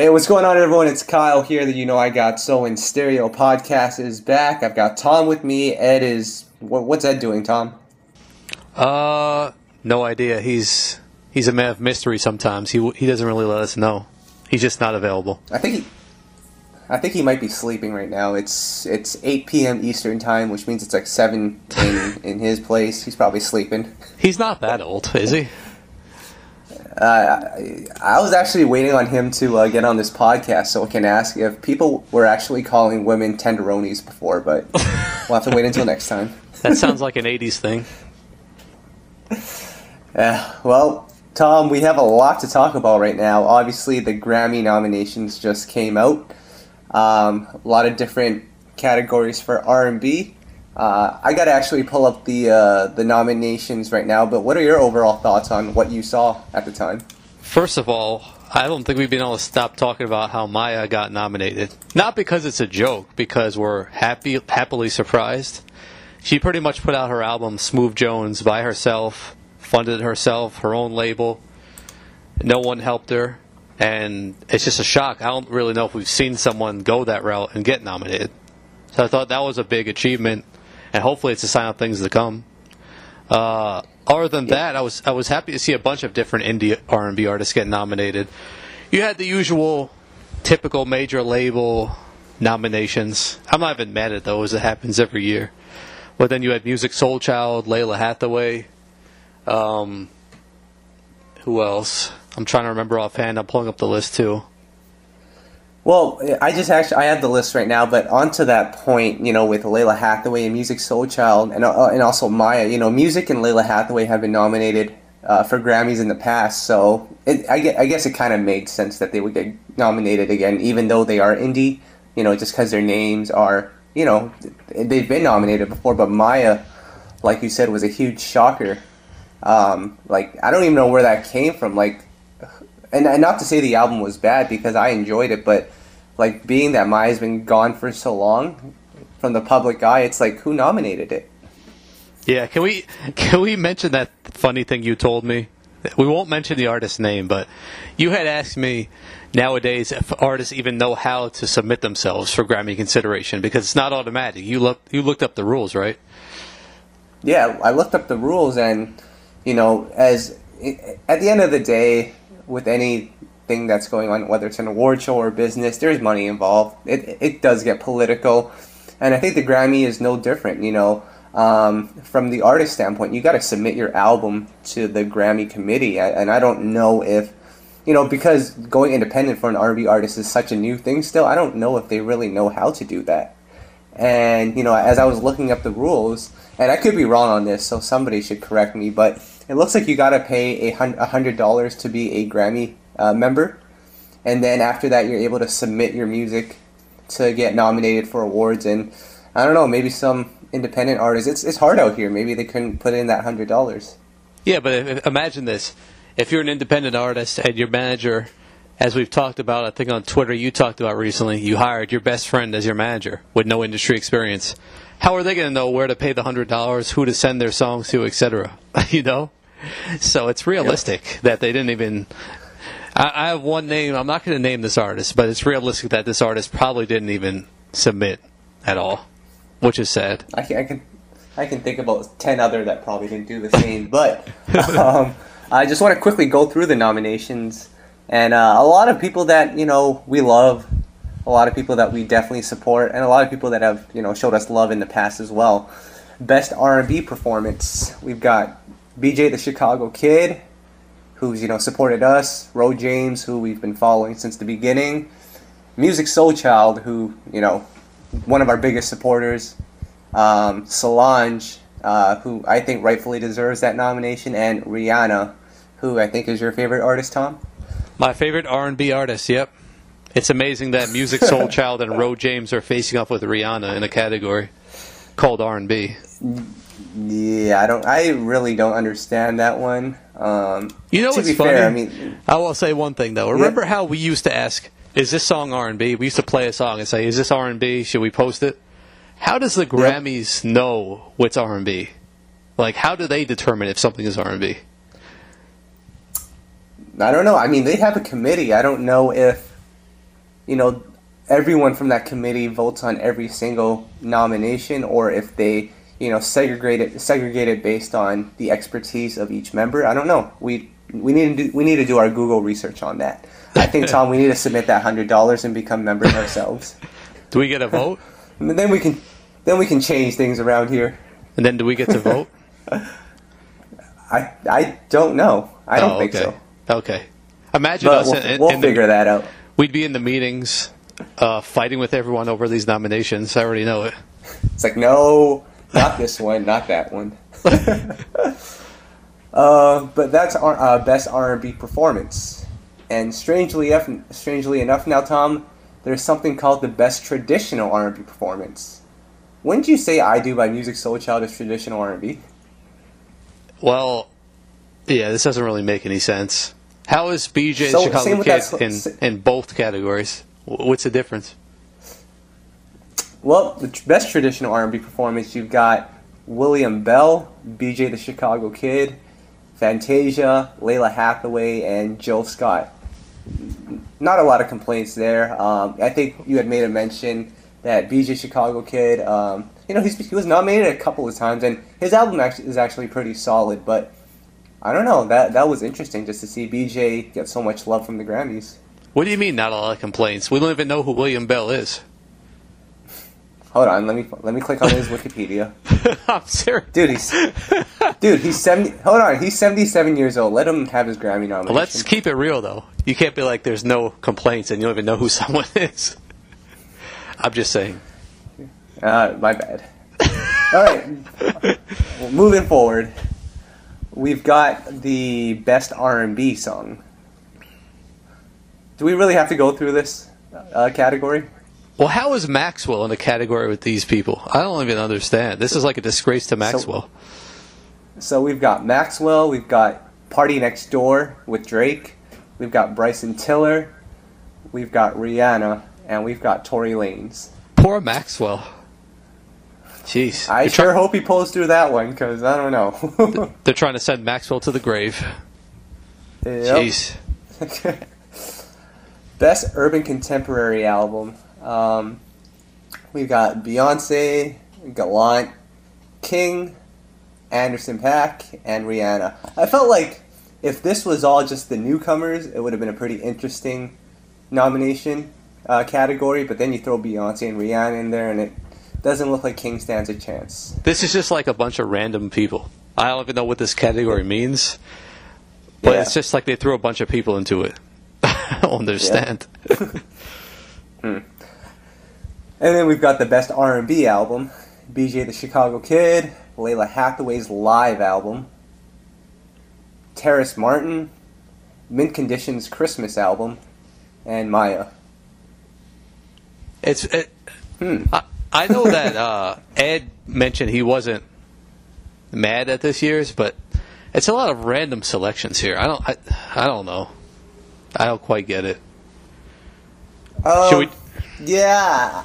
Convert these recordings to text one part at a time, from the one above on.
Hey, what's going on, everyone? It's Kyle here. That you know, I got so in stereo podcast is back. I've got Tom with me. Ed is what, what's Ed doing, Tom? Uh, no idea. He's he's a man of mystery. Sometimes he he doesn't really let us know. He's just not available. I think he, I think he might be sleeping right now. It's it's 8 p.m. Eastern time, which means it's like seven in in his place. He's probably sleeping. He's not that old, is he? Uh, I, I was actually waiting on him to uh, get on this podcast so I can ask if people were actually calling women tenderonis before, but we'll have to wait until next time. That sounds like an 80s thing. Yeah, well, Tom, we have a lot to talk about right now. Obviously, the Grammy nominations just came out. Um, a lot of different categories for R&B. Uh, I got to actually pull up the uh, the nominations right now. But what are your overall thoughts on what you saw at the time? First of all, I don't think we've been able to stop talking about how Mya got nominated. Not because it's a joke, because we're happy, happily surprised. She pretty much put out her album Smoove Jones by herself, funded herself, her own label. No one helped her, and it's just a shock. I don't really know if we've seen someone go that route and get nominated. So I thought that was a big achievement, and hopefully it's a sign of things to come. Uh, other than that, I was I was happy to see a bunch of different indie R and B artists get nominated. You had the usual, typical major label nominations. I'm not even mad at those; it happens every year. But then you had Music Soul Child, Lalah Hathaway. Um, who else? I'm trying to remember offhand. I'm pulling up the list too. Well, I just actually I have the list right now, but onto that point, you know, with Lalah Hathaway and Musiq Soulchild, and uh, and also Mya, you know, Musiq and Lalah Hathaway have been nominated uh, for Grammys in the past, so it, I, guess, I guess it kind of made sense that they would get nominated again, even though they are indie, you know, just because their names are, you know, they've been nominated before. But Mya, like you said, was a huge shocker. Um, like I don't even know where that came from. Like and, and not to say the album was bad because I enjoyed it, but like being that Mya's been gone for so long from the public eye, it's like who nominated it? Yeah, can we can we mention that funny thing you told me? We won't mention the artist's name, but you had asked me nowadays if artists even know how to submit themselves for Grammy consideration because it's not automatic. You look you looked up the rules, right? Yeah, I looked up the rules, and you know, as at the end of the day, with anything that's going on, whether it's an award show or business, there's money involved. It it does get political, and I think the Grammy is no different. You know, um, from the artist standpoint, you got to submit your album to the Grammy committee, and I don't know if. You know, because going independent for an R&B artist is such a new thing still, I don't know if they really know how to do that. And, you know, as I was looking up the rules, and I could be wrong on this, so somebody should correct me, but it looks like you got to pay a hundred dollars to be a Grammy uh, member, and then after that, you're able to submit your music to get nominated for awards. And I don't know, maybe some independent artists. It's it's hard out here. Maybe they couldn't put in that hundred dollars. Yeah, but if, imagine this: if you're an independent artist and your manager, as we've talked about, I think on Twitter, you talked about recently, you hired your best friend as your manager with no industry experience. How are they going to know where to pay the hundred dollars, who to send their songs to, etc.? you know. So it's realistic yep. that they didn't even. I, I have one name. I'm not going to name this artist, but it's realistic that this artist probably didn't even submit at all, which is sad. I can, I can, I can think about ten other that probably didn't do the same. But um, I just want to quickly go through the nominations, and uh, a lot of people that you know we love, a lot of people that we definitely support, and a lot of people that have you know showed us love in the past as well. Best R&B performance, we've got BJ the Chicago Kid, who's you know supported us, Ro James, who we've been following since the beginning, Musiq Soulchild, who you know one of our biggest supporters, um, Solange, uh, who I think rightfully deserves that nomination, and Rihanna, who I think is your favorite artist, Tom. My favorite R&B artist. Yep. It's amazing that Musiq Soul Child and Ro James are facing off with Rihanna in a category called R&B. Yeah, I don't. I really don't understand that one. Um, you know, to be funny? fair, I mean, I will say one thing though. Remember yeah. how we used to ask, "Is this song R and B?" We used to play a song and say, "Is this R and B? Should we post it?" How does the Grammys know what's R and B? Like, how do they determine if something is R and B? I don't know. I mean, they have a committee. I don't know if you know, everyone from that committee votes on every single nomination, or if they, you know, segregated it, segregate it based on the expertise of each member. I don't know. We we need to do, we need to do our Google research on that. I think Tom, we need to submit that hundred dollars and become members ourselves. Do we get a vote? And then we can then we can change things around here. And then do we get to vote? I I don't know. I don't oh, think okay. so. Okay. Imagine But us we'll, in, we'll in the- figure that out. we'd be in the meetings uh, fighting with everyone over these nominations. I already know it. It's like no, not this one, not that one. uh, but that's our uh, best R&B performance. And strangely enough, strangely enough, now Tom, there's something called the best traditional R&B performance. Wouldn't you say "I Do" by Musiq Soulchild is traditional R&B? Well, yeah, this doesn't really make any sense. How is BJ So, Chicago Kid in, in both categories? What's the difference? Well, the tr- best traditional R&B performance you've got William Bell, BJ the Chicago Kid, Fantasia, Lalah Hathaway, and Jill Scott. Not a lot of complaints there. Um, I think you had made a mention that BJ Chicago Kid, um, you know, he was nominated a couple of times, and his album actually is actually pretty solid. But I don't know that that was interesting just to see BJ get so much love from the Grammys. What do you mean, not a lot of complaints? We don't even know who William Bell is. Hold on, let me let me click on his Wikipedia. I'm serious. Dude, he's dude, he's seventy. Hold on, he's seventy-seven years old. Let him have his Grammy nomination. Let's keep it real, though. You can't be like, there's no complaints and you don't even know who someone is. I'm just saying. Uh, my bad. All right, well, moving forward, we've got the best R and B song. Do we really have to go through this uh, category? Well, how is Maxwell in a category with these people? I don't even understand. This is like a disgrace to Maxwell. So we've got Maxwell, we've got PartyNextDoor with Drake, we've got Bryson Tiller, we've got Rihanna, and we've got Tory Lanez. Poor Maxwell. Jeez. I They're sure try- hope he pulls through that one because I don't know. They're trying to send Maxwell to the grave. Yep. Jeez. Best urban contemporary album. Um, we've got Beyonce, Gallant, King, Anderson .Paak, and Rihanna. I felt like if this was all just the newcomers, it would have been a pretty interesting nomination uh, category. But then you throw Beyonce and Rihanna in there, and it doesn't look like King stands a chance. This is just like a bunch of random people. I don't even know what this category means, but Yeah. it's just like they threw a bunch of people into it. I don't understand. And then we've got the best R&B album, BJ the Chicago Kid, Lalah Hathaway's live album, Terrace Martin, Mint Condition's Christmas album, and Mya. It's. It, Hmm. I, I know that uh, Ed mentioned he wasn't mad at this year's, but it's a lot of random selections here. I don't. I, I don't know. I don't quite get it. Um, Should we? Yeah,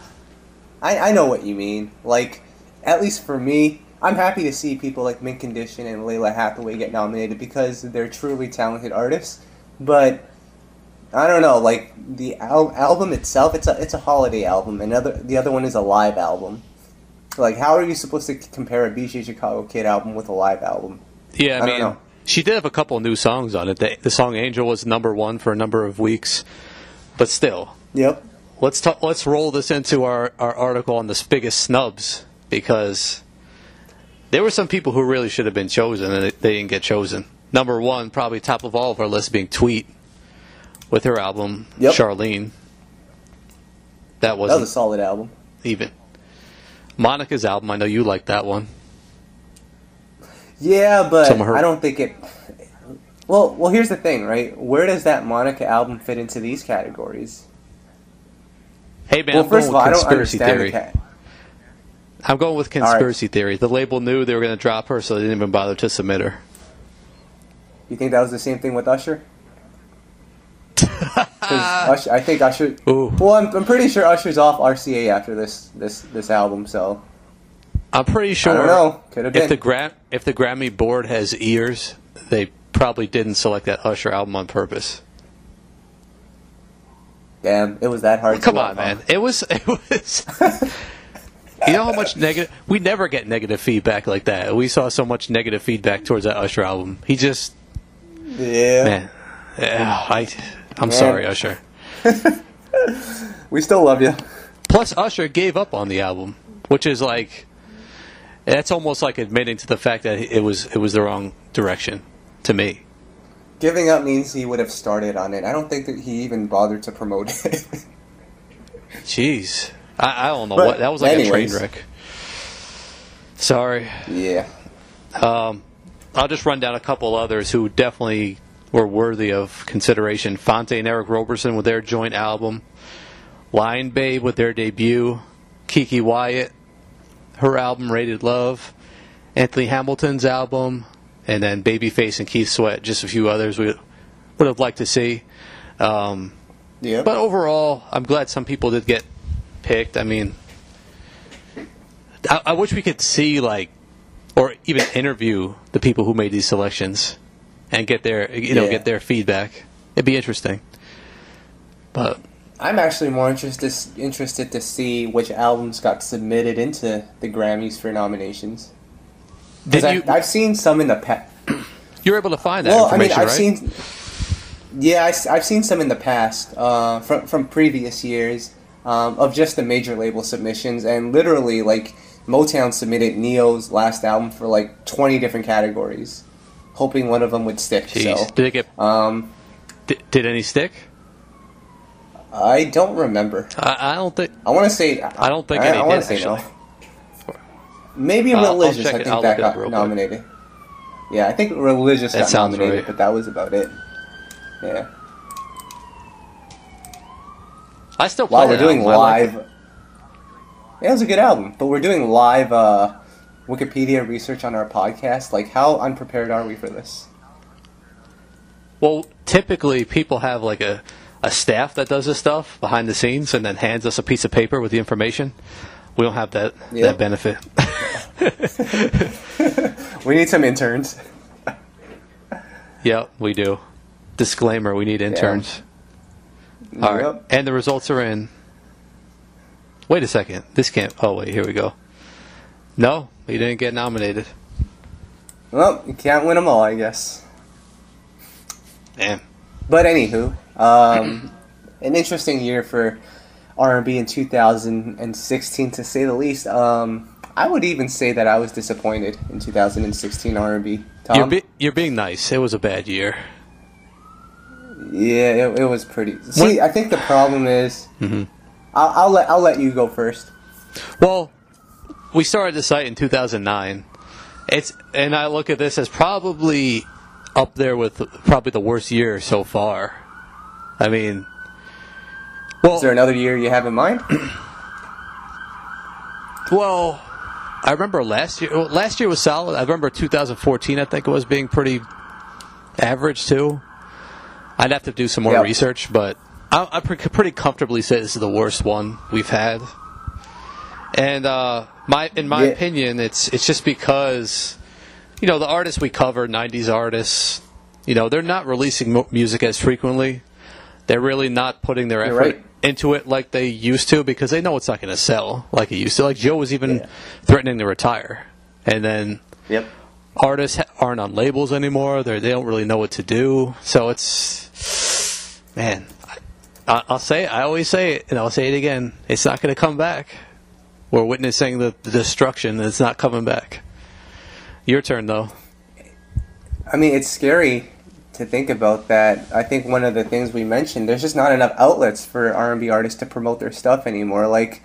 I, I know what you mean. Like, at least for me, I'm happy to see people like Mint Condition and Lalah Hathaway get nominated because they're truly talented artists. But I don't know, like the al- album itself, it's a it's a holiday album. Another the other one is a live album. Like, how are you supposed to compare a BJ Chicago Kid album with a live album? Yeah, I, I mean, know. she did have a couple of new songs on it. The, the song "Angel" was number one for a number of weeks, but still, Yep. Let's ta- let's roll this into our, our article on the biggest snubs because there were some people who really should have been chosen and they, didn't get chosen. Number one, probably top of all of our list, being Tweet with her album Yep. Charlene. That That wasn't was a solid album. even. Monica's album, I know you like that one. Yeah, but I don't think it. Well, well, here's the thing, right? Where does that Monica album fit into these categories? Hey man, well, I'm first going of all, I with don't understand theory. the cat. I'm going with conspiracy theory. The label knew they were going to drop her, so they didn't even bother to submit her. You think that was the same thing with Usher? Usher, I think Usher. Ooh. Well, I'm, I'm pretty sure Usher's off RCA after this this this album, so I'm pretty sure. I don't know. Could have If been. the gra- if the Grammy board has ears, they probably didn't select that Usher album on purpose. Damn, it was that hard. To come on, man. It was. It was. you know how much negative? We never get negative feedback like that. We saw so much negative feedback towards that Usher album. He just, Yeah. man. Yeah, I, I'm Man. sorry, Usher. We still love you. Plus, Usher gave up on the album, which is like, that's almost like admitting to the fact that it was it was the wrong direction to me. Giving up means he would have started on it. I don't think that he even bothered to promote it. Jeez, I, I don't know But what that was like anyways. a train wreck. Sorry. yeah. Um, I'll just run down a couple others who definitely were worthy of consideration. Phonte and Eric Roberson with their joint album, Lion Babe with their debut, Keke Wyatt, her album Rated Love, Anthony Hamilton's album, and then Babyface and Keith Sweat, just a few others we would have liked to see. Um, Yeah. but overall, I'm glad some people did get picked. I mean, I, I wish we could see like, or even interview the people who made these selections, and get their you know Yeah. get their feedback. It'd be interesting. But I'm actually more interested interested to see which albums got submitted into the Grammys for nominations. Did you I've seen some in the past. You're able to find that Well, I mean, I've right? seen. Yeah, I, have seen some in the past uh, from from previous years um, of just the major label submissions, and literally like Motown submitted Ne-Yo's last album for like 20 different categories, hoping one of them would stick. Jeez. So, Did it get? um, Did, did any stick? I don't remember. I, I don't think. I want to say. I don't think I, any I did, say actually. no. Maybe Uh, religious. I think I'll that look it up got real quick. nominated. Yeah, I think religious That got nominated, right. but that was about it. Yeah. I still play Wow, we're doing album. I like live. it. Yeah, it was a good album, but we're doing live uh, Wikipedia research on our podcast. Like, how unprepared are we for this? Well, typically people have like a, a staff that does this stuff behind the scenes and then hands us a piece of paper with the information. We don't have that Yeah. that benefit. We need some interns. yep, we do. Disclaimer: We need interns. All right, Yep. and the results are in. Wait a second. This can't. Oh wait, here we go. No, he didn't get nominated. Well, you can't win them all, I guess. Damn. But anywho, um, an interesting year for R&B in 2016, to say the least. Um, I would even say that I was disappointed in 2016 R&B. Tom, You're, be- you're being nice. It was a bad year. yeah, it, it was pretty. See, I think the problem is, Mhm. I'll, I'll let I'll let you go first. Well, we started the site in 2009. It's and I look at this as probably up there with probably the worst year so far. I mean, well, Is there another year you have in mind? well, I remember last year. Well, last year was solid. I remember 2014. I think it was being pretty average too. I'd have to do some more Yeah. research, but I, I pretty comfortably say this is the worst one we've had. And uh, my, in my Yeah. opinion, it's it's just because, you know, the artists we cover, '90s artists, you know, they're not releasing music as frequently. They're really not putting their effort right. Into it like they used to because they know it's not going to sell like it used to. Like Joe was even Yeah. threatening to retire, and then Yep. artists aren't on labels anymore. They they don't really know what to do. So it's man, I, I'll say it, I always say it, and I'll say it again. It's not going to come back. We're witnessing the, the destruction. It's not coming back. Your turn, though. I mean, it's scary to think about that. I think one of the things we mentioned, there's just not enough outlets for R&B artists to promote their stuff anymore. Like,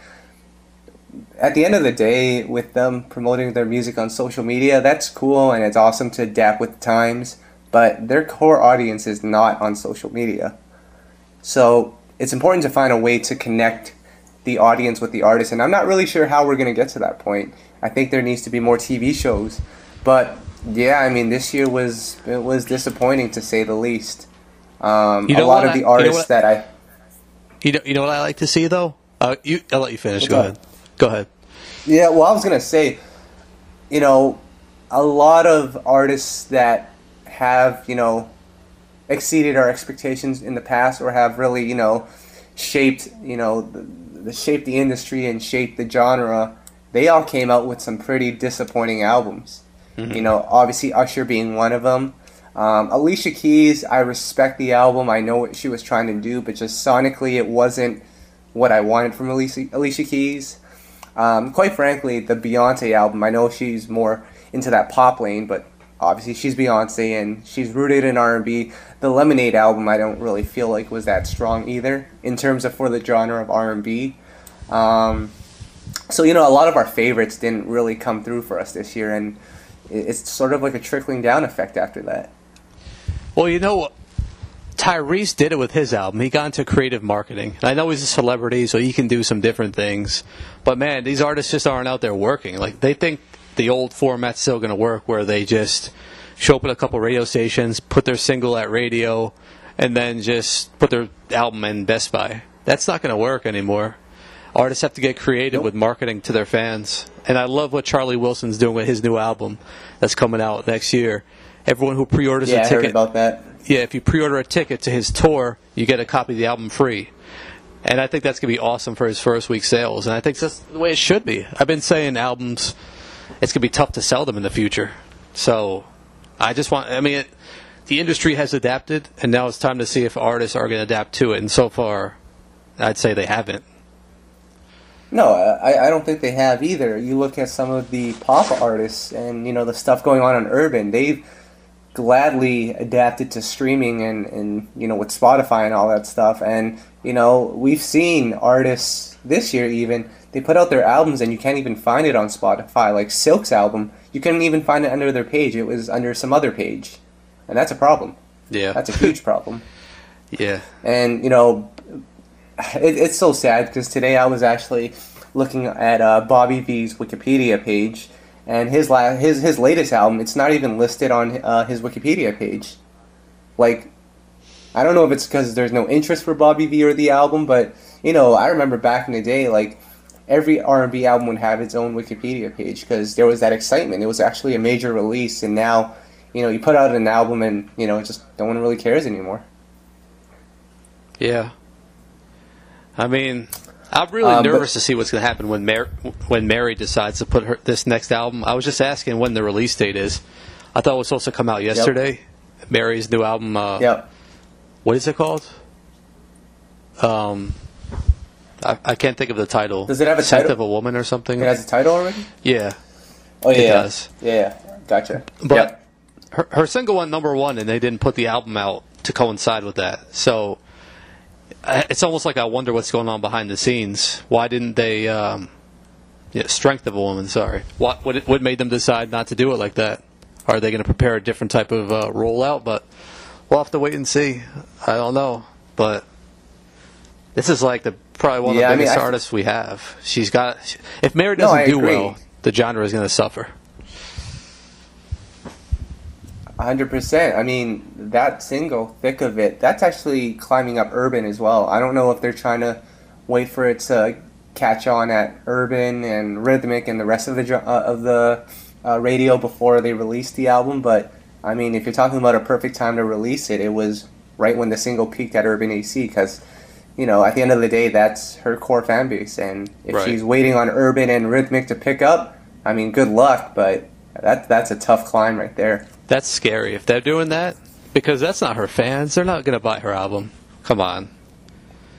at the end of the day, with them promoting their music on social media, that's cool and it's awesome to adapt with the times, but their core audience is not on social media. So, it's important to find a way to connect the audience with the artist, and I'm not really sure how we're going to get to that point. I think there needs to be more TV shows, but yeah, I mean, this year was it was disappointing to say the least. Um, You a lot of I- the you know artists that I You know, you know what I like to see though. Uh, you, I'll let you finish. Go ahead. Go ahead. Yeah, well, I was gonna say, you know, a lot of artists that have you know exceeded our expectations in the past, or have really you know shaped you know the, the shaped the industry and shaped the genre, they all came out with some pretty disappointing albums. Mm-hmm. You know, obviously Usher being one of them. Um, Alicia Keys, I respect the album. I know what she was trying to do, but just sonically, it wasn't what I wanted from Alicia, Alicia Keys. Um, quite frankly, the Beyonce album, I know she's more into that pop lane, but obviously she's Beyonce and she's rooted in R&B. The Lemonade album, I don't really feel like was that strong either in terms of for the genre of R&B. Um, so you know, a lot of our favorites didn't really come through for us this year, and it's sort of like a trickling down effect after that. Well, you know, Tyrese did it with his album. He got into creative marketing. I know he's a celebrity, so he can do some different things. But man, these artists just aren't out there working. Like they think the old format's still going to work, where they just show up at a couple radio stations, put their single at radio, and then just put their album in Best Buy. That's not going to work anymore. Artists have to get creative nope. with marketing to their fans. And I love what Charlie Wilson's doing with his new album that's coming out next year everyone who pre-orders yeah, a ticket about that. Yeah, if you pre-order a ticket to his tour, you get a copy of the album free. And I think that's going to be awesome for his first week sales. And I think that's the way it should be. I've been saying albums, it's going to be tough to sell them in the future. So I just want, I mean, it, the industry has adapted, and now it's time to see if artists are going to adapt to it. And so far, I'd say they haven't. No, I, I don't think they have either. You look at some of the pop artists and, you know, the stuff going on in urban, they've gladly adapted to streaming and, and you know with Spotify and all that stuff. And you know we've seen artists this year even they put out their albums and you can't even find it on Spotify. Like Silk's album, you couldn't even find it under their page. It was under some other page, and that's a problem. Yeah, that's a huge problem. yeah, and you know it, it's so sad because today I was actually looking at uh, Bobby V's Wikipedia page and his la- his his latest album it's not even listed on uh, his Wikipedia page. Like, I don't know if it's because there's no interest for Bobby V or the album, but you know I remember back in the day like every R&B album would have its own Wikipedia page because there was that excitement. It was actually a major release, and now you know you put out an album and you know just no one really cares anymore. Yeah. I mean, I'm really um, nervous but, to see what's going to happen when Mary, when Mary decides to put her this next album. I was just asking when the release date is. I thought it was supposed to come out yesterday. Yep. Mary's new album. Uh, yep. What is it called? Um, I, I can't think of the title. Does it have a Scent title? of a Woman or something? It has a title already. Yeah. Oh yeah. It does. Yeah, yeah. Gotcha. But yep. her her single went number one, and they didn't put the album out to coincide with that. So it's almost like I wonder what's going on behind the scenes. Why didn't they? Um, yeah, strength of a woman. Sorry. What what what made them decide not to do it like that? Are they going to prepare a different type of uh, rollout? But we'll have to wait and see. I don't know, but this is like the probably one of yeah, the biggest I mean, artists we have. She's got. If Mary doesn't no, do agree. well, the genre is going to suffer. Hundred percent. I mean, that single, "Thick of It," that's actually climbing up urban as well. I don't know if they're trying to wait for it to catch on at urban and rhythmic and the rest of the uh, of the uh, radio before they release the album. But I mean, if you're talking about a perfect time to release it, it was right when the single peaked at Urban AC because. You know, at the end of the day, that's her core fan base, and if right. she's waiting on urban and rhythmic to pick up, I mean, good luck. But that that's a tough climb right there. That's scary if they're doing that because that's not her fans. They're not going to buy her album. Come on.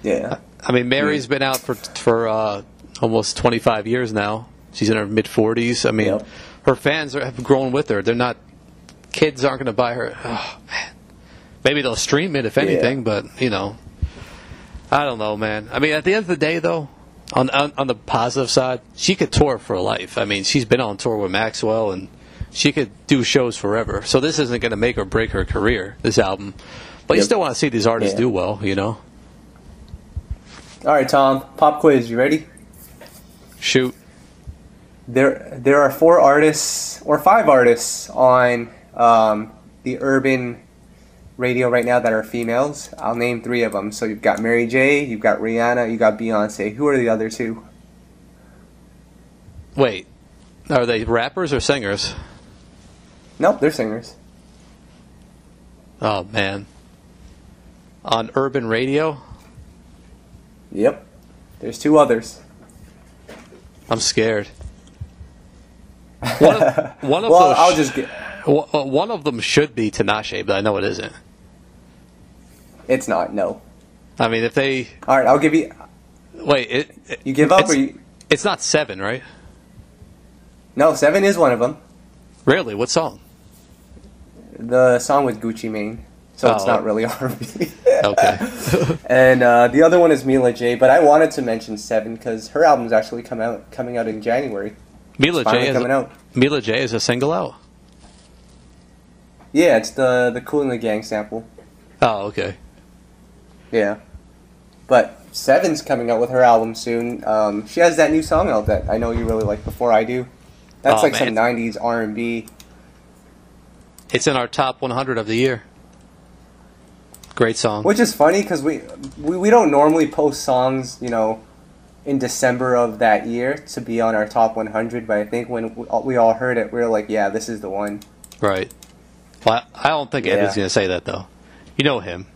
Yeah. I mean, Mary's been out for for uh, almost 25 years now. She's in her mid 40s. I mean, yep. her fans are, have grown with her. They're not kids aren't going to buy her. Oh man. Maybe they'll stream it if anything, yeah. but you know, I don't know, man. I mean, at the end of the day, though, on, on on the positive side, she could tour for life. I mean, she's been on tour with Maxwell and she could do shows forever. So this isn't going to make or break her career. This album, but yep. you still want to see these artists yeah. do well, you know. All right, Tom. Pop quiz. You ready? Shoot. There, there are four artists or five artists on um, the urban radio right now that are females. I'll name three of them. So you've got Mary J, you've got Rihanna, you got Beyonce. Who are the other two? Wait, are they rappers or singers? Nope, they're singers. Oh man. On urban radio? Yep. There's two others. I'm scared. One of, one of well, I'll just get. One uh, of them should be Tinashe, but I know it isn't. It's not. No. I mean, if they All right. I'll give you. wait, it, it- You give up or you? it's not Sevyn, right? No, Sevyn is one of them. Really? What song? The song with Gucci Mane. So it's Oh. not really R&B. Okay. and uh, the other one is Mila J. But I wanted to mention Sevyn because her album's actually come out coming out in January. Mila J is coming out. Mila J is a single out. Yeah, it's the the Kool & the Gang sample. Oh, okay. Yeah. But Sevyn's coming out with her album soon. Um, she has that new song out that I know you really like. Before I do, that's Oh, like man. some '90s R&B. It's in our top 100 of the year. Great song. Which is funny because we, we we don't normally post songs, you know, in December of that year to be on our top 100. But I think when we all, we all heard it, we were like, "Yeah, this is the one." Right. Well, I don't think Yeah. is going to say that, though. You know him.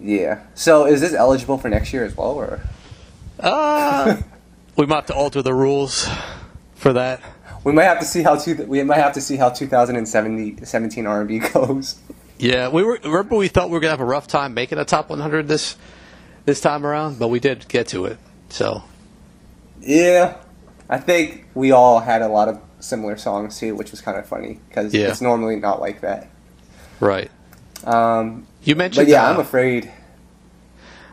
Yeah. So is this eligible for next year as well, or Uh, we might have to alter the rules for that. We might have to see how two, we might have to see how 2017 R&B goes. Yeah, we were. Remember, we thought we were gonna have a rough time making a top 100 this this time around, but we did get to it. So Yeah, I think we all had a lot of similar songs too, which was kind of funny because Yeah. it's normally not like that. right. Um, You mentioned. but yeah, uh, I'm afraid.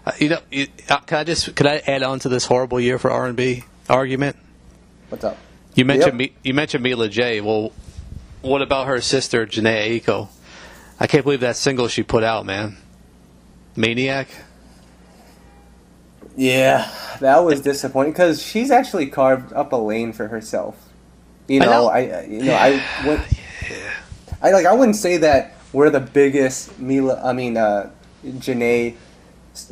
uh, You know, you, uh, can I just can I add on to this horrible year for R and B argument? What's up? You mentioned Yep. me, you mentioned Mila J. Well, what about her sister Jhené Aiko? I can't believe that single she put out, man. Maniac. Yeah, that was disappointing because she's actually carved up a lane for herself. You I know, know. I, you know I would, I like I wouldn't say that we're the biggest Mila. I mean, uh, Jhené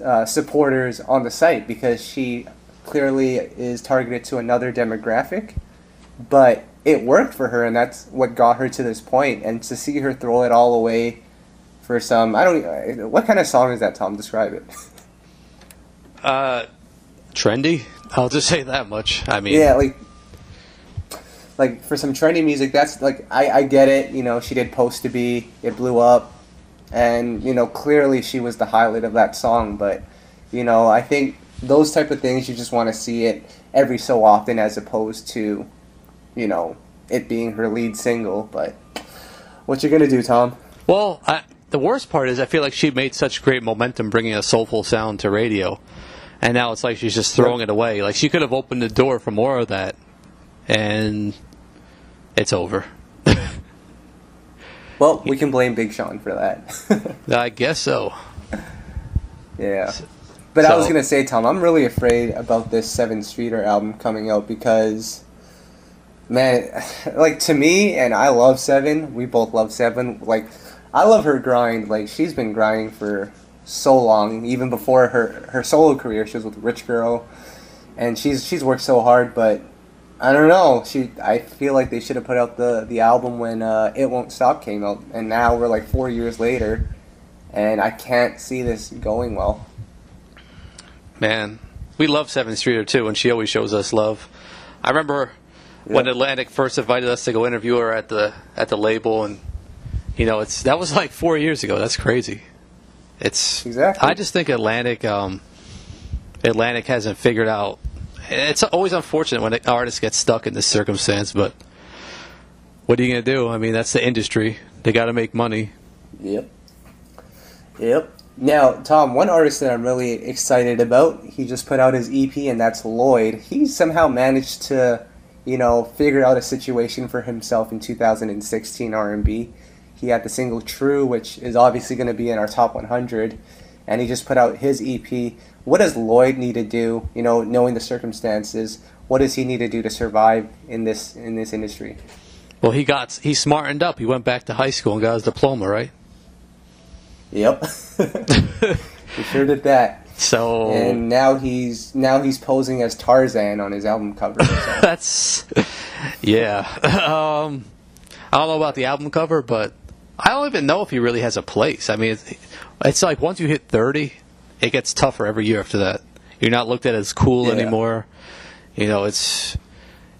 uh, supporters on the site because she clearly is targeted to another demographic, but it worked for her, and that's what got her to this point. And to see her throw it all away for some, I don't. What kind of song is that? Tom, describe it. Uh, trendy. I'll just say that much. I mean, Yeah, like like for some trendy music, that's like I, I get it. You know, she did "Post to Be," it blew up, and you know clearly she was the highlight of that song. But you know, I think those type of things you just want to see it every so often, as opposed to you know it being her lead single. But what you gonna do, Tom? Well, I, the worst part is I feel like she made such great momentum bringing a soulful sound to radio, and now it's like she's just throwing it away. Like she could have opened the door for more of that, and it's over. Well, we can blame Big Sean for that. I guess so. Yeah. But I was gonna say, Tom, I'm really afraid about this Sevyn Streeter album coming out because, man, like to me, and I love Sevyn. We both love Sevyn. Like, I love her grind. Like, she's been grinding for so long, even before her her solo career. She was with Rich Girl, and she's she's worked so hard. But I don't know. She, I feel like they should have put out the the album when uh, It Won't Stop came out, and now we're like four years later, and I can't see this going well. Man, we love Sevyn Streeter too, and she always shows us love. I remember when Atlantic first invited us to go interview her at the at the label, and you know, it's that was like four years ago. That's crazy. It's Exactly. I just think Atlantic, um, Atlantic hasn't figured out. It's always unfortunate when an artist gets stuck in this circumstance, but what are you gonna do? I mean, that's the industry. They got to make money. Yep. Yep. Now, Tom, one artist that I'm really excited about, he just put out his EP, and that's Lloyd. He somehow managed to, you know, figure out a situation for himself in 2016 R&B. He had the single "True," which is obviously going to be in our top 100, and he just put out his EP. What does Lloyd need to do? You know, knowing the circumstances, what does he need to do to survive in this in this industry? Well, he got he smartened up. He went back to high school and got his diploma, right? Yep. he sure did that. So and now he's now he's posing as Tarzan on his album cover. So. That's yeah. Um, I don't know about the album cover, but I don't even know if he really has a place. I mean, it's, it's like once you hit thirty, it gets tougher every year after that. You're not looked at as cool Yeah. anymore. You know, it's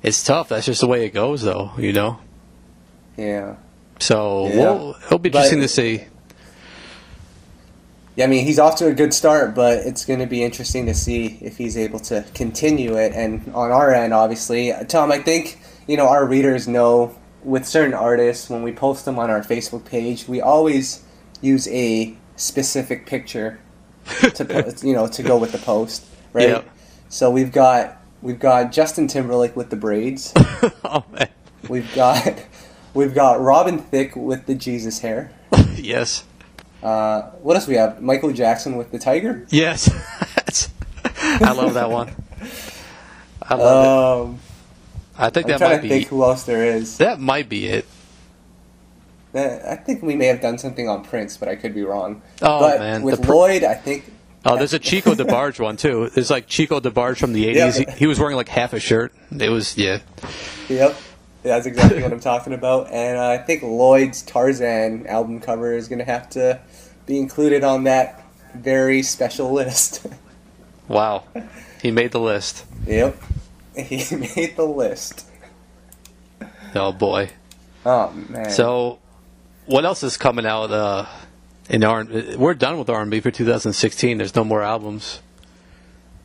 it's tough. That's just the way it goes, though. You know. Yeah. So Yeah. we'll, it'll be But- interesting to see. Yeah, I mean, he's off to a good start, but it's going to be interesting to see if he's able to continue it. And on our end, obviously, Tom, I think you know our readers know with certain artists when we post them on our Facebook page, we always use a specific picture to po- you know to go with the post, right? Yep. So we've got we've got Justin Timberlake with the braids. oh man. We've got we've got Robin Thicke with the Jesus hair. yes. Uh, what else we have? Michael Jackson with the tiger. Yes. I love that one. I love Um, it. I think I'm that might to be think who else there is. that might be it. I think we may have done something on Prince, but I could be wrong. Oh, but man, with pr- Lloyd, I think. Oh, there's a Chico DeBarge one too. There's like Chico DeBarge from the 80s. Yeah. He, he was wearing like half a shirt. It was yeah. Yep, that's exactly what I'm talking about. And I think Lloyd's Tarzan album cover is going to have to be included on that very special list. Wow. He made the list. yep, he made the list. Oh boy. Oh man. So, what else is coming out uh, in R? We're done with R&B for 2016. There's no more albums.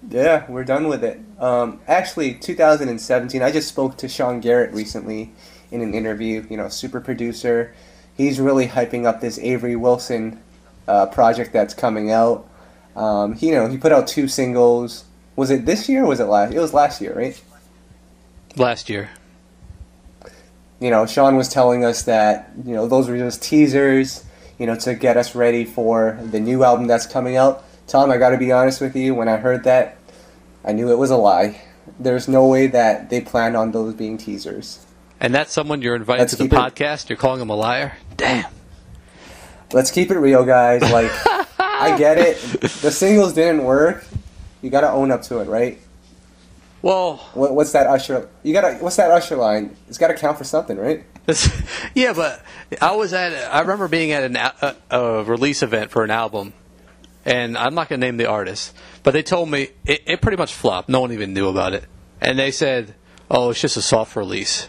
Yeah, we're done with it. Um, actually, 2017, I just spoke to Sean Garrett recently in an interview. You know, super producer. He's really hyping up this Avery Wilson uh, project that's coming out. Um, he, you know, he put out two singles. Was it this year or was it last? It was last year, right? Last year. You know, Sean was telling us that you know those were just teasers. You know, to get us ready for the new album that's coming out. Tom, I got to be honest with you. When I heard that, I knew it was a lie. There's no way that they planned on those being teasers. And that's someone you're inviting Let's to the keep it- podcast. You're calling him a liar. Damn. Let's keep it real, guys. Like, I get it. The singles didn't work. You got to own up to it, right? Well, What, what's that Usher? You got to. What's that Usher line? It's got to count for something, right? Yeah, but I was at. I remember being at an, a, a release event for an album, and I'm not going to name the artist, but they told me it, it pretty much flopped. No one even knew about it, and they said, "Oh, it's just a soft release."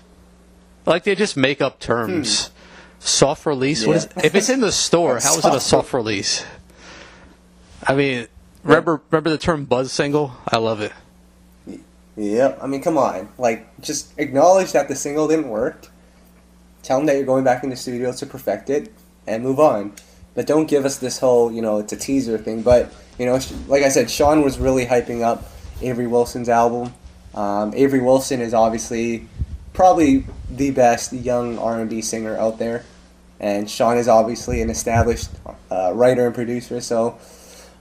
Like they just make up terms. Hmm. Soft release. What is? If it's in the store, how is it a Soft- soft release? I mean, remember remember the term buzz single? I love it. Yep. I mean, come on. Like, just acknowledge that the single didn't work. Tell them that you're going back in the studio to perfect it, and move on. But don't give us this whole, you know, it's a teaser thing. But you know, like I said, Sean was really hyping up Avery Wilson's album. Um, Avery Wilson is obviously probably the best young R&B singer out there, and Sean is obviously an established uh, writer and producer. So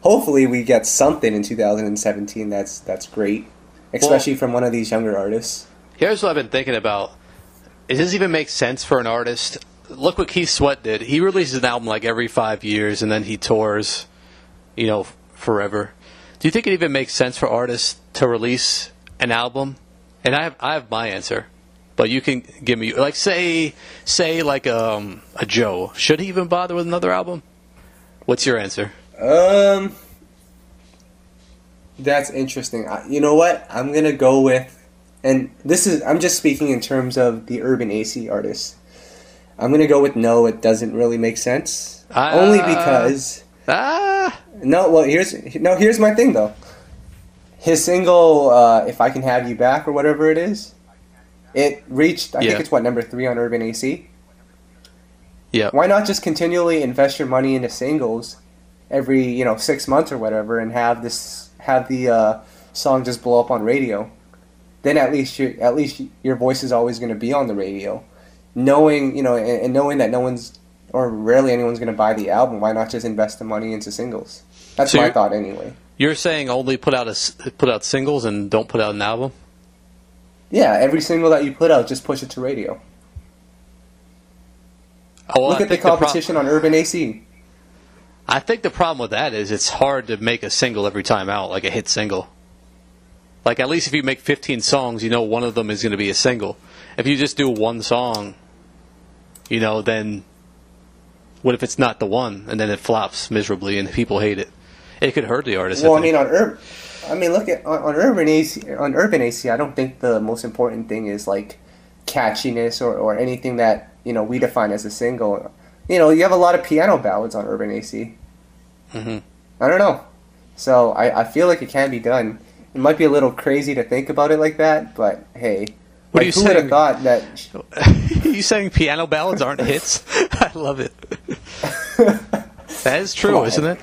hopefully, we get something in 2017 that's that's great, especially from one of these younger artists. Here's what I've been thinking about. Does this even make sense for an artist? Look what Keith Sweat did. He releases an album like every five years and then he tours, you know, forever. Do you think it even makes sense for artists to release an album? And I have, I have my answer, but you can give me like say say like um, a Joe. Should he even bother with another album? What's your answer? Um, that's interesting. I- You know what? I'm gonna go with, and this is I'm just speaking in terms of the urban AC artists. I'm gonna go with no. It doesn't really make sense. Uh, Only because Ah, no. Well, here's no. Here's my thing though. His single, uh, "If I Can Have You Back" or whatever it is, it reached. I Yeah. think it's what number three on Urban AC. yeah. Why not just continually invest your money into singles every you know six months or whatever, and have this have the uh, song just blow up on radio? Then at least your at least your voice is always going to be on the radio. Knowing you know and, and knowing that no one's or rarely anyone's going to buy the album, why not just invest the money into singles? That's So my thought anyway. You're saying only put out a put out singles and don't put out an album? Yeah, every single that you put out, just push it to radio. Oh, well, Look I at the competition on Urban AC. I think the problem with that is it's hard to make a single every time out, like a hit single. Like at least if you make 15 songs, you know one of them is going to be a single. If you just do one song, you know, then what if it's not the one and then it flops miserably and people hate it? it could hurt the artist. Well, I, I mean, on Ur- I mean, look at on, on urban AC. On urban AC, I don't think the most important thing is like catchiness or, or anything that you know we define as a single. You know, you have a lot of piano ballads on urban AC. Mhm. I don't know. So I, I feel like it can be done. It might be a little crazy to think about it like that, but hey, What are you who would have thought that? you saying piano ballads aren't hits? I love it. That is true, isn't it?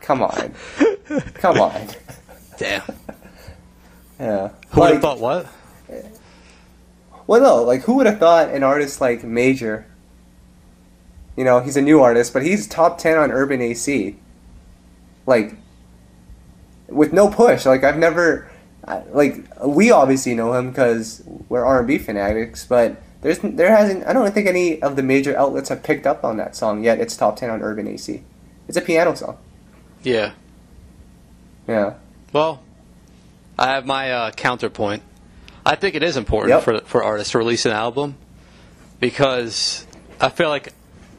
Come on, come on. Damn. Yeah. Who would have thought what? Well, no, like who would have thought an artist like Major? You know, he's a new artist, but he's top ten on Urban AC. Like, with no push. Like I've never, like we obviously know him because we're R and B fanatics, but there's there hasn't. I don't think any of the major outlets have picked up on that song yet. It's top ten on Urban AC. It's a piano song. Yeah. Yeah. Well, I have my uh, counterpoint. I think it is important Yep. for for artists to release an album because I feel like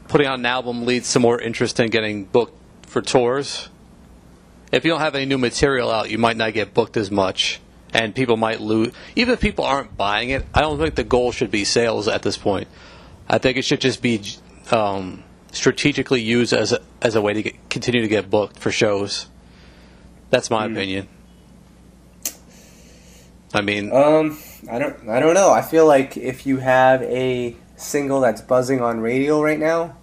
putting out an album leads to more interest in getting booked for tours. If you don't have any new material out, you might not get booked as much, and people might lose. Even if people aren't buying it, I don't think the goal should be sales at this point. I think it should just be um, strategically used as a, as a way to get, continue to get booked for shows. That's my opinion. I mean, Um, I don't, I don't know. I feel like if you have a single that's buzzing on radio right now,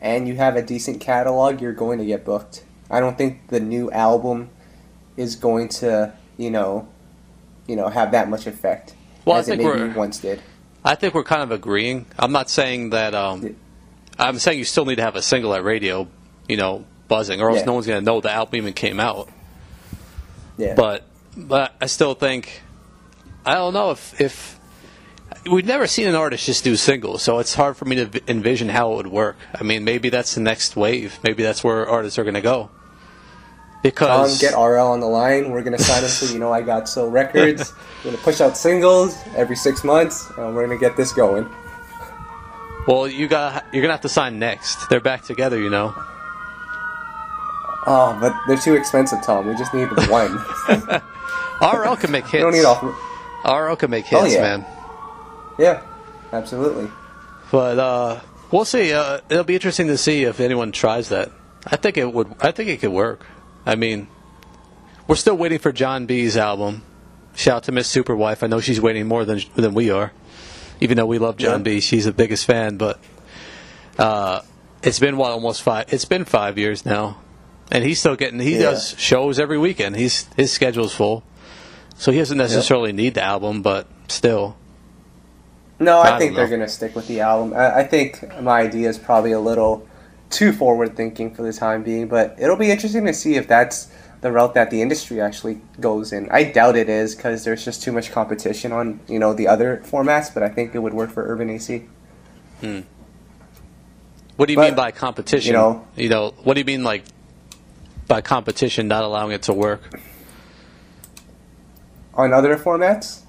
and you have a decent catalog, you're going to get booked. I don't think the new album is going to, you know, you know, have that much effect Well, I as it maybe we're- once did. I think we're kind of agreeing. I'm not saying that. Um, Yeah. I'm saying you still need to have a single at radio, you know, buzzing, or else Yeah. no one's going to know the album even came out. Yeah. But but I still think I don't know if if we've never seen an artist just do singles, so it's hard for me to envision how it would work. I mean, maybe that's the next wave. Maybe that's where artists are going to go. Tom, Because get RL on the line. We're gonna sign him to, you know, I got so records. we're gonna push out singles every six months, and we're gonna get this going. well, you got you're going to have to sign next. They're back together, you know. Oh, but they're too expensive, Tom. We just need one. RL can make we hits. don't need off. RL can make hits, Oh, yeah. man. Yeah, absolutely. But uh, we'll see. Uh, it'll be interesting to see if anyone tries that. I think it would. I think it could work. I mean, we're still waiting for Jon B's album. Shout out to Miss Superwife. I know she's waiting more than than we are. Even though we love Jon Yeah. B, she's the biggest fan. But uh, it's been what almost five. It's been five years now, and he's still getting. He Yeah. does shows every weekend. He's his schedule's full, so he doesn't necessarily need the album. But still, No, I I, think they're going to stick with the album. I, I think my idea is probably a little too forward thinking for the time being, but it'll be interesting to see if that's the route that the industry actually goes in. I doubt it is because there's just too much competition on you know the other formats, but I think it would work for Urban AC. Hmm. What do you But, mean by competition? you know- you know, what do you mean like by competition not allowing it to work? On other formats,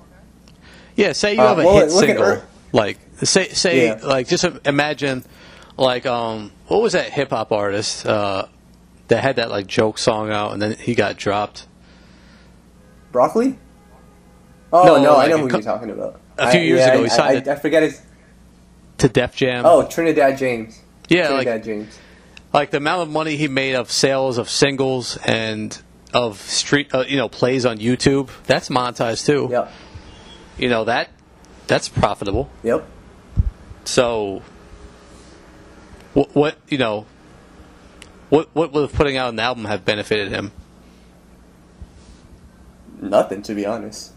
Yeah, say you Uh, have a well, hit single, Ur- like say say Yeah. like just imagine like um what was that hip hop artist uh that had that like joke song out and then he got dropped broccoli. Oh No, no, like I know who cou- you're talking about. a few I- years yeah, ago, I, he signed I, it- I forget his. to Def Jam. Oh, Trinidad James. yeah, Trinidad like James. like the amount of money he made of sales of singles and of street uh, you know plays on YouTube. That's monetized too. Yep. You know that that's profitable. Yep. So, what, what you know, what what would putting out an album have benefited him? Nothing, to be honest.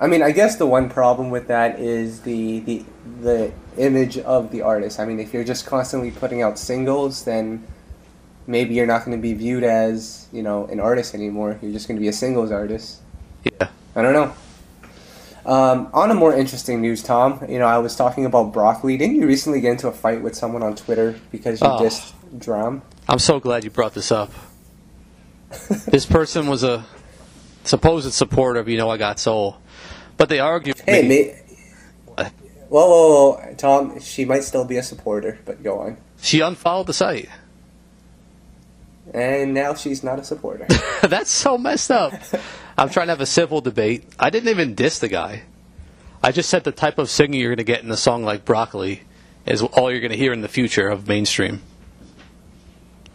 I mean, I guess the one problem with that is the the the image of the artist. I mean, if you're just constantly putting out singles, then maybe you're not going to be viewed as you know an artist anymore. You're just going to be a singles artist. Yeah. I don't know. Um, on a more interesting news, Tom, you know, I was talking about broccoli. Didn't you recently get into a fight with someone on Twitter because you Oh. dissed DRAM? I'm so glad you brought this up. this person was a supposed supporter of You Know I Got Soul, but they argued. Hey, me. mate. Whoa, whoa, whoa, Tom. She might still be a supporter, but go on. She unfollowed the site. And now she's not a supporter. That's so messed up. I'm trying to have a civil debate. I didn't even diss the guy. I just said the type of singing you're going to get in a song like Broccoli is all you're going to hear in the future of mainstream.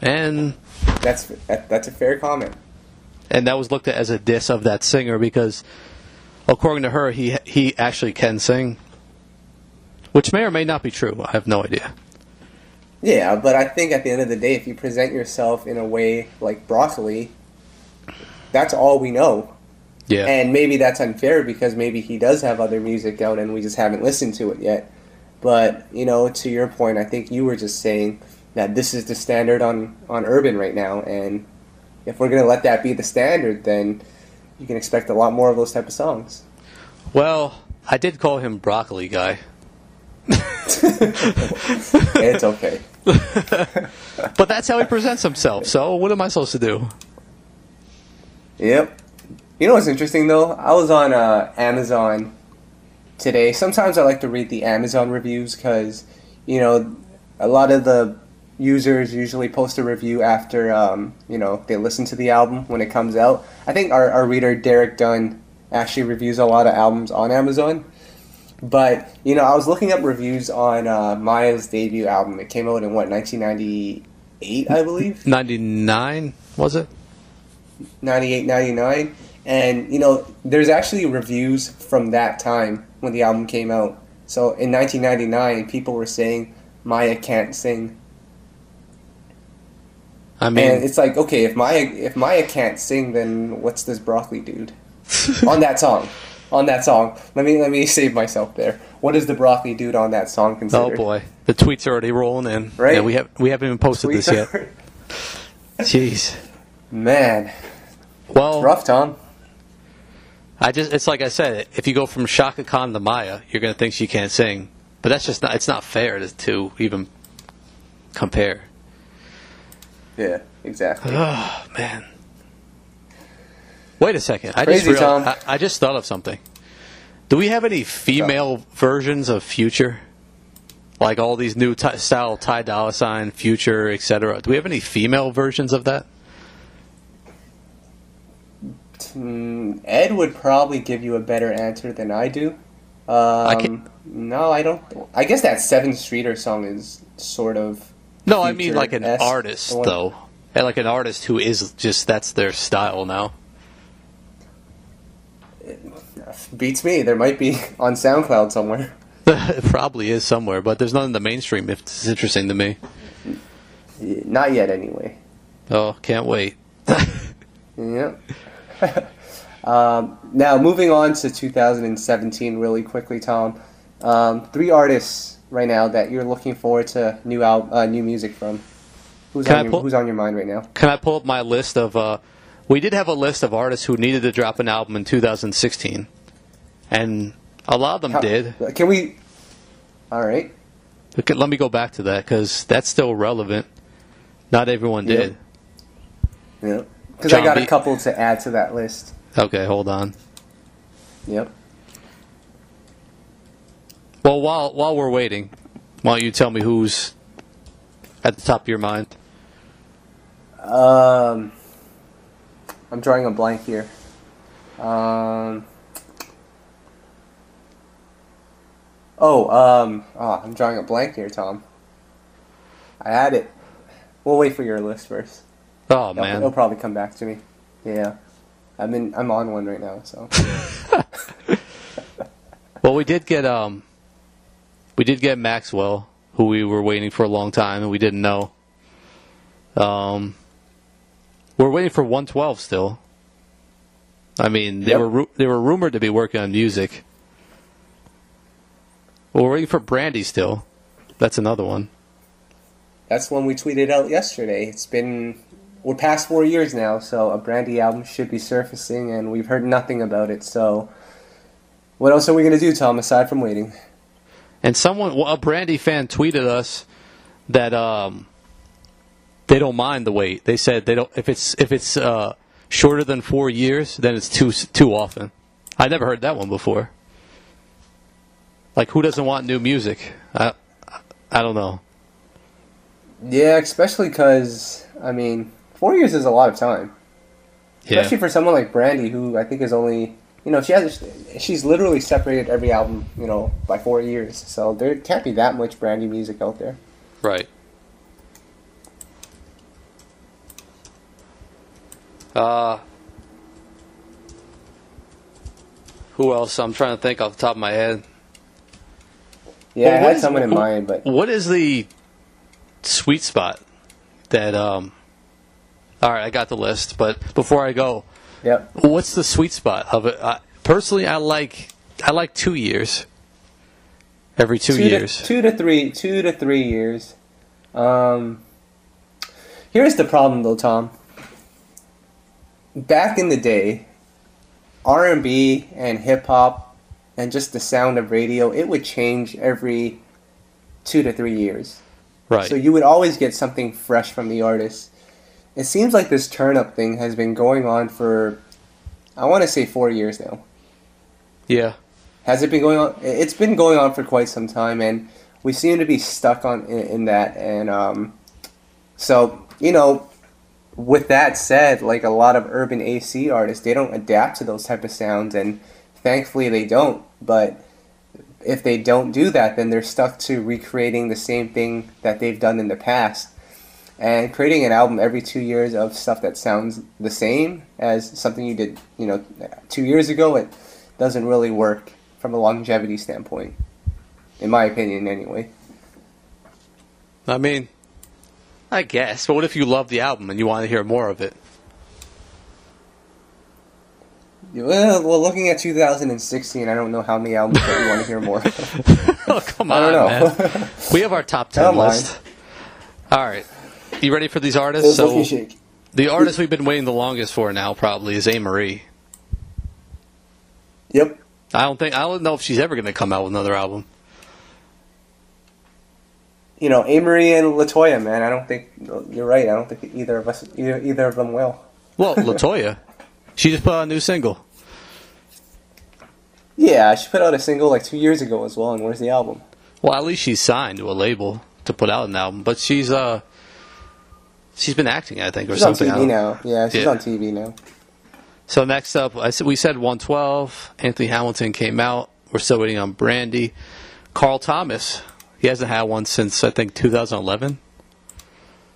And that's that's a fair comment. And that was looked at as a diss of that singer because, according to her, he he actually can sing, which may or may not be true. I have no idea. Yeah, but I think at the end of the day, if you present yourself in a way like broccoli, that's all we know. Yeah. And maybe that's unfair because maybe he does have other music out and we just haven't listened to it yet. But, you know, to your point, I think you were just saying that this is the standard on, on urban right now. And if we're going to let that be the standard, then you can expect a lot more of those type of songs. Well, I did call him Broccoli Guy. it's okay. but that's how he presents himself. So what am I supposed to do? Yep. You know what's interesting though? I was on uh, Amazon today. Sometimes I like to read the Amazon reviews because you know a lot of the users usually post a review after um, you know they listen to the album when it comes out. I think our, our reader Derek Dunn actually reviews a lot of albums on Amazon. But you know, I was looking up reviews on uh, Mya's debut album. It came out in what 1998, I believe. 99 was it? 98, 99. And you know, there's actually reviews from that time when the album came out. So in 1999, people were saying Mya can't sing. I mean, and it's like, okay, if Mya if Mya can't sing, then what's this broccoli dude on that song? On that song. Let me let me save myself there. What is the broccoli dude on that song considered? Oh boy, the tweets are already rolling in. Right, yeah, we have we haven't even posted tweets this yet. Jeez, man. Well, it's rough, Tom. I just it's like I said, if you go from Chaka Khan to Mya, you're gonna think she can't sing, but that's just not it's not fair to, to even compare. Yeah, exactly. Oh man. Wait a second. I Crazy, just realized, I, I, just thought of something. Do we have any female versions of Future? Like all these new t- style Ty Dolla Sign, Future, etc. Do we have any female versions of that? Mm, Ed would probably give you a better answer than I do. Um, I no, I don't. I guess that Sevyn Streeter song is sort of. No, I mean like an artist though, And like an artist who is just that's their style now beats me. There might be on SoundCloud somewhere. it probably is somewhere, but there's none in the mainstream. If it's interesting to me. Not yet, anyway. Oh, can't wait. yeah. um, now, moving on to 2017, really quickly, Tom. Um, three artists right now that you're looking forward to new al- uh, new music from. Who's on, your, pull- who's on your mind right now? Can I pull up my list of? Uh, we did have a list of artists who needed to drop an album in 2016 and a lot of them How, did. Can we? All right. Let me go back to that because that's still relevant. Not everyone did. Yeah. Because I got B- a couple to add to that list. Okay, hold on. Yep. Well, while while we're waiting, why don't you tell me who's at the top of your mind? Um, I'm drawing a blank here. Um. Oh, um, oh, I'm drawing a blank here, Tom. I had it. We'll wait for your list first. Oh it'll, man, it'll probably come back to me. Yeah, I'm in. I'm on one right now. So. well, we did get um, we did get Maxwell, who we were waiting for a long time, and we didn't know. Um, we're waiting for 112 still. I mean, they yep. were they were rumored to be working on music. We're waiting for Brandy still. That's another one. That's one we tweeted out yesterday. It's been we're past four years now, so a Brandy album should be surfacing, and we've heard nothing about it. So, what else are we gonna do, Tom? Aside from waiting. And someone, a Brandy fan, tweeted us that um, they don't mind the wait. They said they don't if it's if it's uh, shorter than four years, then it's too too often. I never heard that one before. Like, who doesn't want new music? I, I don't know. Yeah, especially because I mean, Four years is a lot of time, Yeah. especially for someone like Brandy, who I think is only, you know, she has, she's literally separated every album, you know, by four years. So there can't be that much Brandy music out there. Right. Uh, who else? I'm trying to think off the top of my head. Yeah, Well, I had is- someone in wh- mind, but What is the sweet spot that? um All right, I got the list, but before I go, yep. what's the sweet spot of it? I, personally, I like I like two years. Every two, to, years. two to three, two to three years. Um, here's the problem, though, Tom. Back in the day, R and B and hip hop, and just the sound of radio, it would change every two to three years. right. So you would always get something fresh from the artist. It seems like this turn up thing has been going on for, I want to say four years now. yeah. Has it been going on? It's been going on for quite some time, and we seem to be stuck on in, in that. And um, so, you know, with that said, like a lot of urban AC artists, they don't adapt to those type of sounds, and thankfully they don't. But if they don't do that, then they're stuck to recreating the same thing that they've done in the past. And creating an album every two years of stuff that sounds the same as something you did, you know, two years ago, it doesn't really work from a longevity standpoint, in my opinion, anyway. I mean, I guess. But what if you love the album and you want to hear more of it? Well, well, looking at 2016, I don't know how many albums that you want to hear more. of. Oh, come I on, don't know. man. We have our top 10 list. All right. You ready for these artists? So, the artist we've been waiting the longest for now probably is Amerie. Yep. I don't think I don't know if she's ever going to come out with another album. You know, Amerie and LeToya, man. I don't think you're right. I don't think either of us, either, either of them will. Well, LeToya, she just put out a new single. Yeah, she put out a single like two years ago as well. And where's the album? Well, at least she's signed to a label to put out an album, but she's uh she's been acting, I think, or She's on something. I TV now. Yeah, she's Yeah. on TV now. So next up, I said we said 112. Anthony Hamilton came out. We're still waiting on Brandy. Carl Thomas. He hasn't had one since I think 2011.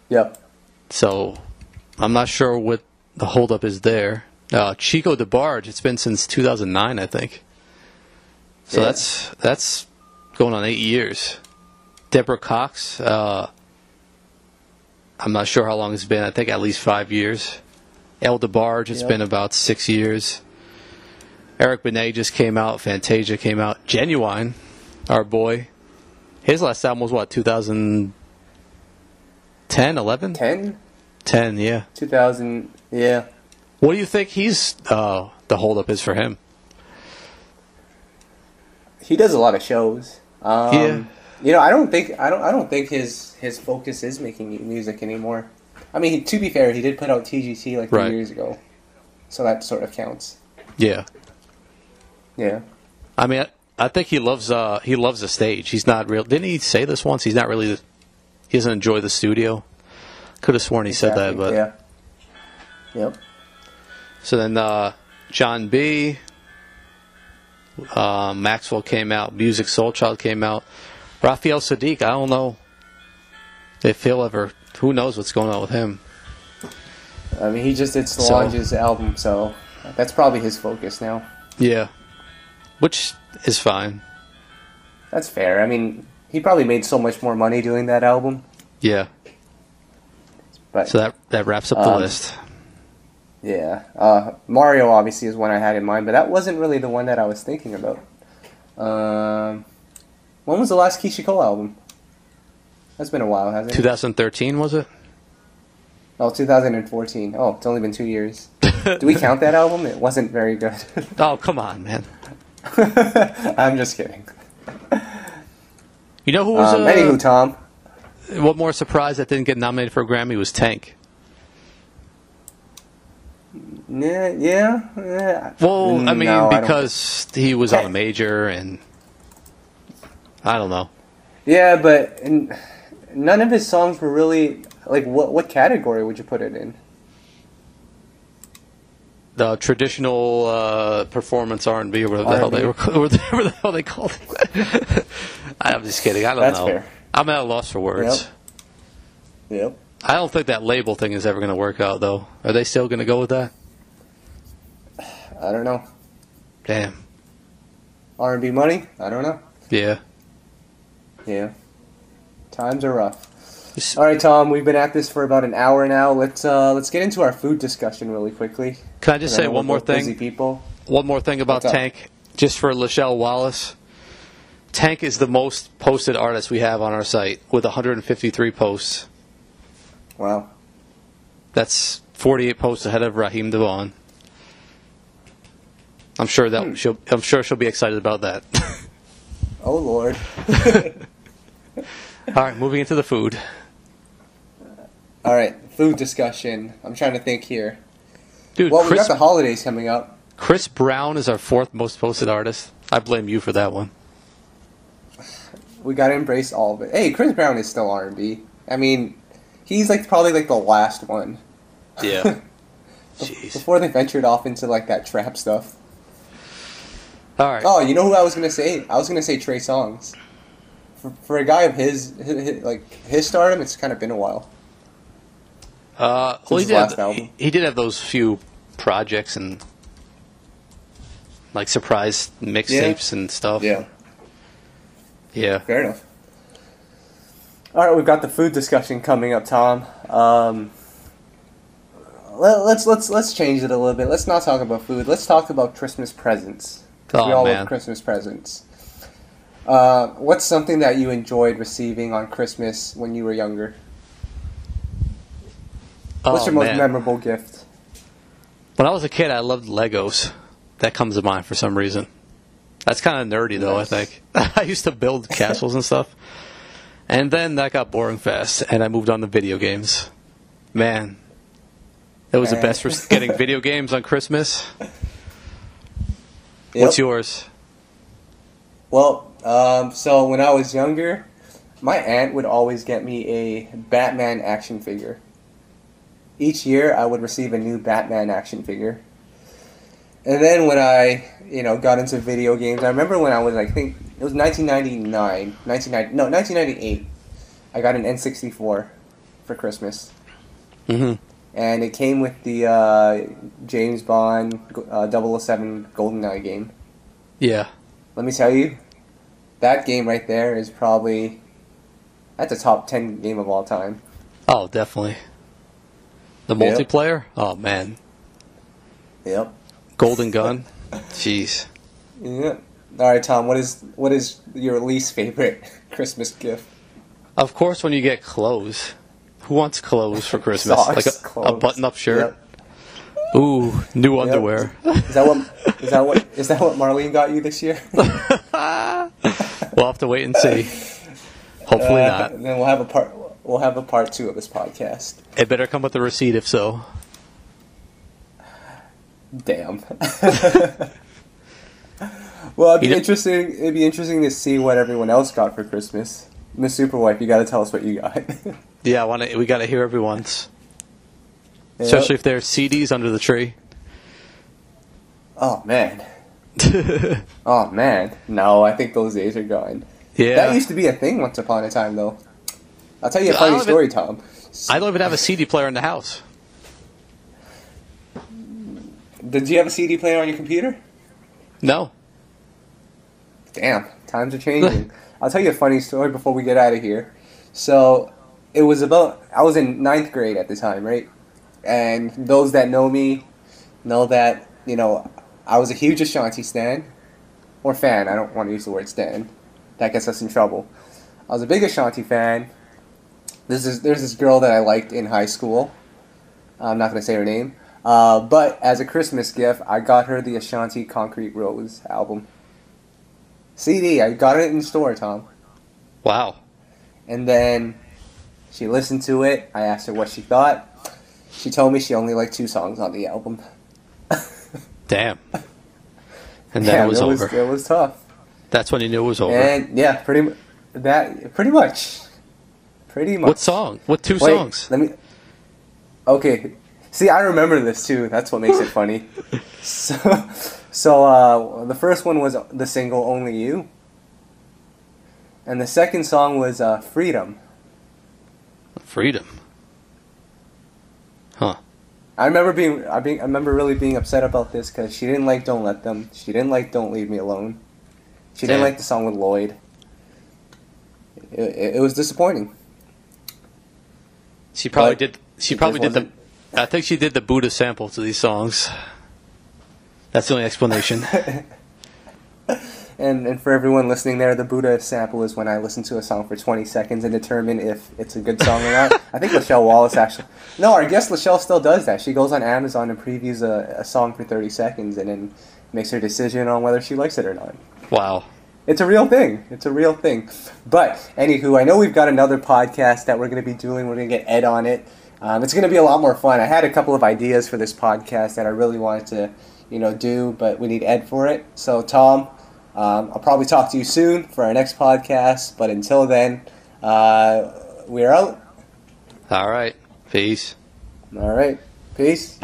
Yep. So I'm not sure what the holdup is there. Uh, Chico DeBarge. It's been since 2009, I think. So Yeah. that's that's going on eight years. Deborah Cox. Uh, I'm not sure how long it's been. I think at least five years. El DeBarge. It's Yep. been about six years. Eric Benet just came out. Fantasia came out. Ginuwine, our boy. His last album was what 2010, 11, 10? 10, yeah. 2000. Yeah. What do you think he's uh, the holdup is for him? He does a lot of shows. Um, Yeah. You know, I don't think I don't I don't think his his focus is making music anymore. I mean, to be fair, he did put out TGT like three Right. years ago, so that sort of counts. Yeah, Yeah. I mean, I, think he loves uh, he loves the stage. He's not real. Didn't he say this once? He's not really. He doesn't enjoy the studio. Could have sworn he said that, but yeah. Yep. so then uh, Jon B. Uh, Maxwell came out. Musiq Soulchild came out. Raphael Saadiq. I don't know if he'll ever. Who knows what's going on with him? I mean, he just did So- album, so that's probably his focus now. Yeah, which is fine. That's fair. I mean, he probably made so much more money doing that album, Yeah. but So that that wraps up the Um, list. Yeah, uh, Mario obviously is one I had in mind, but that wasn't really the one that I was thinking about. Um, when was the last Keyshia Cole album? That's been a while, hasn't it? 2013 was it? Oh, 2014. Oh, it's only been two years. Do we count that album? It wasn't very good. Oh come on, man! I'm just kidding. You know who was? Um, uh, anywho, Tom. what more surprise that didn't get nominated for a Grammy was Tank. Yeah, yeah. yeah. Well, I Mm, mean, no, I because he was on a major, and I don't know. Yeah, but none of his songs were really like what what category would you put it in? The traditional uh, performance R and B whatever the hell they were, whatever the hell they called it. I'm just kidding. I don't That's know. fair. I'm at a loss for words. Yep. Yep. I don't think that label thing is ever going to work out, though. Are they still going to go with that? I don't know. Damn. R and B money? I don't know. Yeah. Yeah. Times are rough. All right, Tom. We've been at this for about an hour now. Let's uh, let's get into our food discussion really quickly. Can I just say one more both Busy thing? people. One more thing about Tank, just for Lachelle Wallace. Tank is the most posted artist we have on our site with 153 posts. Wow. That's 48 posts ahead of Raheem DeVaughn. I'm sure that Hmm. she'll. I'm sure she'll be excited about that. Oh Lord. All right, moving into the food. All right, food discussion. I'm trying to think here. Dude, Well, we got the holidays coming up. Chris Brown is our fourth most posted artist. I blame you for that one. We got to embrace all of it. Hey, Chris Brown is still R&B. I mean, he's like probably like the last one Yeah. Jeez. before they ventured off into like that trap stuff. All right. Oh, you know who I was gonna say? I was gonna say Trey Songz. For, for a guy of his, his, his like his stardom, it's kind of been a while. Uh, well, he did, last have, album. he, he did have those few projects and like surprise mixtapes and stuff. Yeah, Yeah. fair enough. All right, we've got the food discussion coming up, Tom. Um, let, let's let's let's change it a little bit. Let's not talk about food. Let's talk about Christmas presents. 'Cause we Oh, all man. love Christmas presents. Uh, what's something that you enjoyed receiving on Christmas when you were younger? What's Oh, your most man. memorable gift? When I was a kid, I loved Legos. That comes to mind for some reason. That's kind of nerdy, though. Nice. I think I used to build castles and stuff, and then that got boring fast, and I moved on to video games. Man, it was the best for getting video games on Christmas. What's yours? Well, um, so when I was younger, my aunt would always get me a Batman action figure. Each year, I would receive a new Batman action figure. And then when I, you know, got into video games, I remember when I was, I think, it was 1999, 1990, no, 1998. I got an N64 for Christmas. hmm And it came with the uh, James Bond uh, 007 GoldenEye game. Yeah. Let me tell you, that game right there is probably that's a top ten game of all time. Oh, definitely. The Yep. multiplayer? Oh man, Yep. Golden Gun. Jeez. Yep. All right, Tom. What is what is your least favorite Christmas gift? Of course, when you get clothes, who wants clothes for Christmas? Like a, a button-up shirt. Yep. Ooh, new underwear. Is that what is that what is that what Marlene got you this year? We'll have to wait and see. Hopefully Uh, not. Then we'll have a part. We'll have a part two of this podcast. It better come with a receipt if so. Damn. well, it'd be interesting. It'd be interesting to see what everyone else got for Christmas. Miss Superwife, you got to tell us what you got. Yeah, I want to. We got to hear everyone's, especially if there's CDs under the tree. Oh man. Oh man. No, I think those days are gone. yeah, That used to be a thing once upon a time, though. I'll tell you a funny don't even- story, Tom. I don't even have a CD player in the house. Did you have a CD player on your computer? No. Damn, times are changing. I'll tell you a funny story before we get out of here. So, it was about I was in ninth grade at the time, right? And those that know me know that you know I was a huge Ashanti stan or fan. I don't want to use the word stan. That gets us in trouble. I was a big Ashanti fan. This is there's this girl that I liked in high school. I'm not gonna say her name. Uh, but as a Christmas gift, I got her the Ashanti Concrete Rose album. CD. I got it in store, Tom. Wow. And then she listened to it. I asked her what she thought. She told me she only liked two songs on the album. Damn. And then yeah, it was over. Was, it was tough. That's when you knew it was over. And yeah, pretty that pretty much, pretty much. what song? What two Wait, songs? Let me. Okay, See, I remember this too. That's what makes it funny. So, so uh, the first one was the single "Only You," and the second song was uh, "Freedom." Freedom. Huh. I remember being, I being, I remember really being upset about this because she didn't like "Don't Let Them." She didn't like "Don't Leave Me Alone." She didn't like the song with Lloyd. It, it, it was disappointing. She probably But did. She probably did the. I think she did the Buddha sample to these songs. That's the only explanation. And and for everyone listening there, the Buddha sample is when I listen to a song for 20 seconds and determine if it's a good song or not. I think Lachelle Wallace actually. No, our guest Lachelle still does that. She goes on Amazon and previews a, a song for 30 seconds and then makes her decision on whether she likes it or not. wow. It's a real thing. It's a real thing. But anywho, I know we've got another podcast that we're going to be doing. We're going to get Ed on it. Um, it's going to be a lot more fun. I had a couple of ideas for this podcast that I really wanted to, you know, do, but we need Ed for it. So Tom, um, I'll probably talk to you soon for our next podcast. But until then, uh, we're out. All right. Peace. All right. Peace.